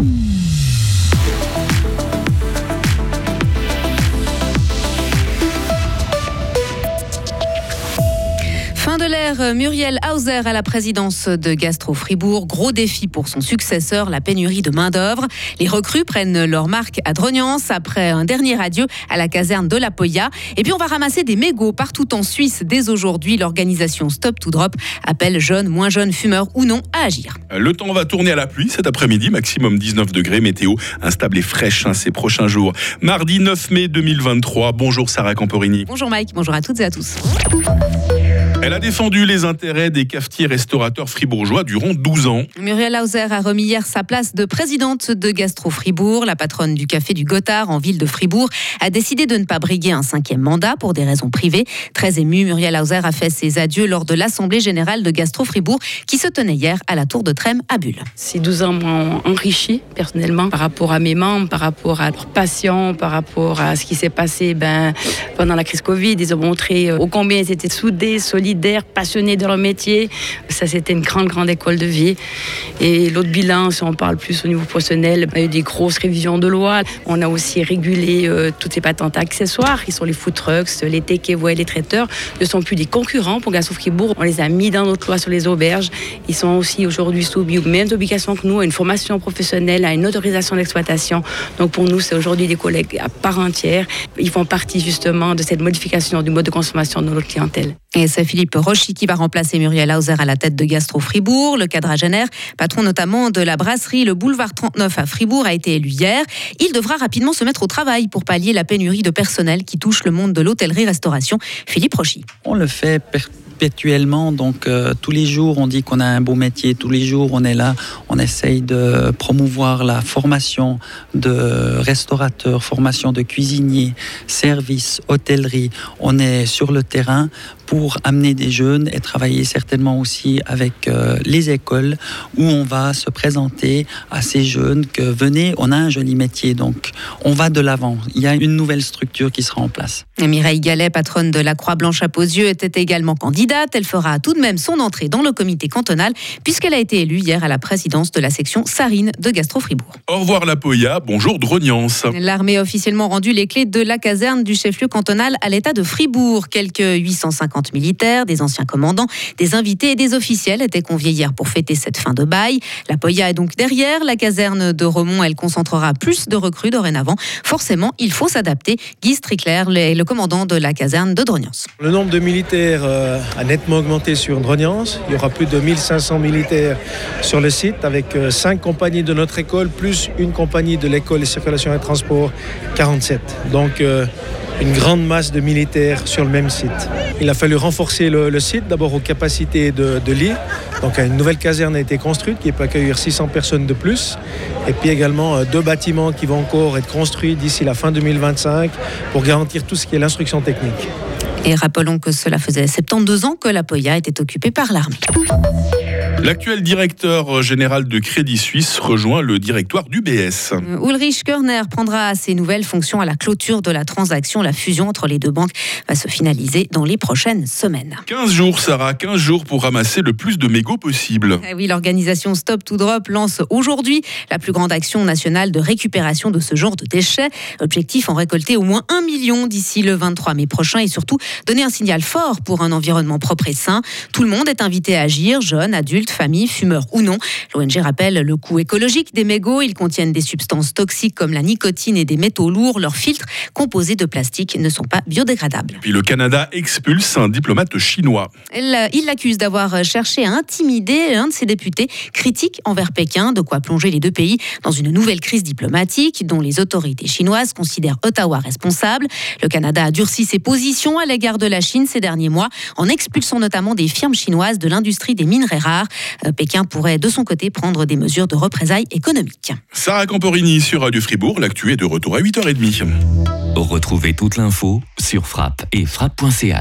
Mm. Fin de l'ère, Muriel Hauser à la présidence de Gastro Fribourg. Gros défi pour son successeur, la pénurie de main-d'œuvre. Les recrues prennent leur marque à Drognance après un dernier adieu à la caserne de la Poya. Et puis on va ramasser des mégots partout en Suisse dès aujourd'hui. L'organisation Stop to Drop appelle jeunes, moins jeunes, fumeurs ou non à agir. Le temps va tourner à la pluie cet après-midi, maximum 19 degrés, météo instable et fraîche hein, ces prochains jours. Mardi 9 mai 2023. Bonjour Sarah Camporini. Bonjour Mike, bonjour à toutes et à tous. Elle a défendu les intérêts des cafetiers restaurateurs fribourgeois durant 12 ans. Muriel Hauser a remis hier sa place de présidente de Gastro Fribourg. La patronne du café du Gothard en ville de Fribourg a décidé de ne pas briguer un cinquième mandat pour des raisons privées. Très émue, Muriel Hauser a fait ses adieux lors de l'Assemblée générale de Gastro Fribourg qui se tenait hier à la Tour de Trême à Bulle. Ces 12 ans m'ont enrichi personnellement par rapport à mes membres, par rapport à leurs patients, par rapport à ce qui s'est passé ben, pendant la crise Covid. Ils ont montré ô combien ils étaient soudés, solidaires passionnés de leur métier. Ça, c'était une grande, grande école de vie. Et l'autre bilan, si on parle plus au niveau professionnel, il y a eu des grosses révisions de loi. On a aussi régulé euh, toutes ces patentes accessoires, qui sont les food trucks, les takeaway, les traiteurs, ne sont plus des concurrents pour Gaston Fribourg. On les a mis dans notre loi sur les auberges. Ils sont aussi aujourd'hui soumis aux mêmes obligations que nous, à une formation professionnelle, à une autorisation d'exploitation. Donc pour nous, c'est aujourd'hui des collègues à part entière. Ils font partie justement de cette modification du mode de consommation de notre clientèle. Et Philippe Rochy qui va remplacer Muriel Hauser à la tête de Gastro Fribourg. Le quadragénaire, patron notamment de la brasserie Le Boulevard 39 à Fribourg, a été élu hier. Il devra rapidement se mettre au travail pour pallier la pénurie de personnel qui touche le monde de l'hôtellerie-restauration. Philippe Rochy. On le fait perpétuellement. Donc euh, tous les jours, on dit qu'on a un beau métier. Tous les jours, on est là. On essaye de promouvoir la formation de restaurateurs, formation de cuisiniers, services, hôtellerie. On est sur le terrain pour amener des jeunes et travailler certainement aussi avec euh, les écoles où on va se présenter à ces jeunes que venez, on a un joli métier, donc on va de l'avant. Il y a une nouvelle structure qui sera en place. Mireille Gallet, patronne de la Croix-Blanche à Posieux, était également candidate. Elle fera tout de même son entrée dans le comité cantonal puisqu'elle a été élue hier à la présidence de la section Sarine de Gastro-Fribourg. Au revoir la Poya, bonjour Drognance. L'armée a officiellement rendu les clés de la caserne du chef-lieu cantonal à l'état de Fribourg. Quelques 850 militaires, des anciens commandants, des invités et des officiels étaient conviés hier pour fêter cette fin de bail. La Poya est donc derrière. La caserne de Romont, elle concentrera plus de recrues dorénavant. Forcément, il faut s'adapter. Guy Strickler est le commandant de la caserne de Drognance. Le nombre de militaires euh, a nettement augmenté sur Drognance. Il y aura plus de 1500 militaires sur le site avec euh, cinq compagnies de notre école plus une compagnie de l'école de circulation et transport 47. Donc euh, une grande masse de militaires sur le même site. Il a fallu renforcer le, site, d'abord aux capacités de, de lits. Donc une nouvelle caserne a été construite qui peut accueillir 600 personnes de plus. Et puis également euh, deux bâtiments qui vont encore être construits d'ici la fin 2025 pour garantir tout ce qui est l'instruction technique. Et rappelons que cela faisait 72 ans que la Poya était occupée par l'armée. L'actuel directeur général de Crédit Suisse rejoint le directoire du BS. Euh, Ulrich Körner prendra ses nouvelles fonctions à la clôture de la transaction. La fusion entre les deux banques va se finaliser dans les prochaines semaines. 15 jours, Sarah, 15 jours pour ramasser le plus de mégots possible. Eh oui, l'organisation Stop to Drop lance aujourd'hui la plus grande action nationale de récupération de ce genre de déchets. Objectif en récolter au moins 1 million d'ici le 23 mai prochain et surtout donner un signal fort pour un environnement propre et sain. Tout le monde est invité à agir, jeunes, adultes, famille, fumeurs ou non. L'ONG rappelle le coût écologique des mégots. Ils contiennent des substances toxiques comme la nicotine et des métaux lourds. Leurs filtres, composés de plastique, ne sont pas biodégradables. Puis le Canada expulse un diplomate chinois. Il l'accuse d'avoir cherché à intimider un de ses députés, critique envers Pékin, de quoi plonger les deux pays dans une nouvelle crise diplomatique dont les autorités chinoises considèrent Ottawa responsable. Le Canada a durci ses positions à l'égard de la Chine ces derniers mois en expulsant notamment des firmes chinoises de l'industrie des minerais rares. Euh, Pékin pourrait de son côté prendre des mesures de représailles économiques. Sarah Camporini sur Radio Fribourg, l'actu est de retour à 8h30. Retrouvez toute l'info sur frappe et frappe.ch.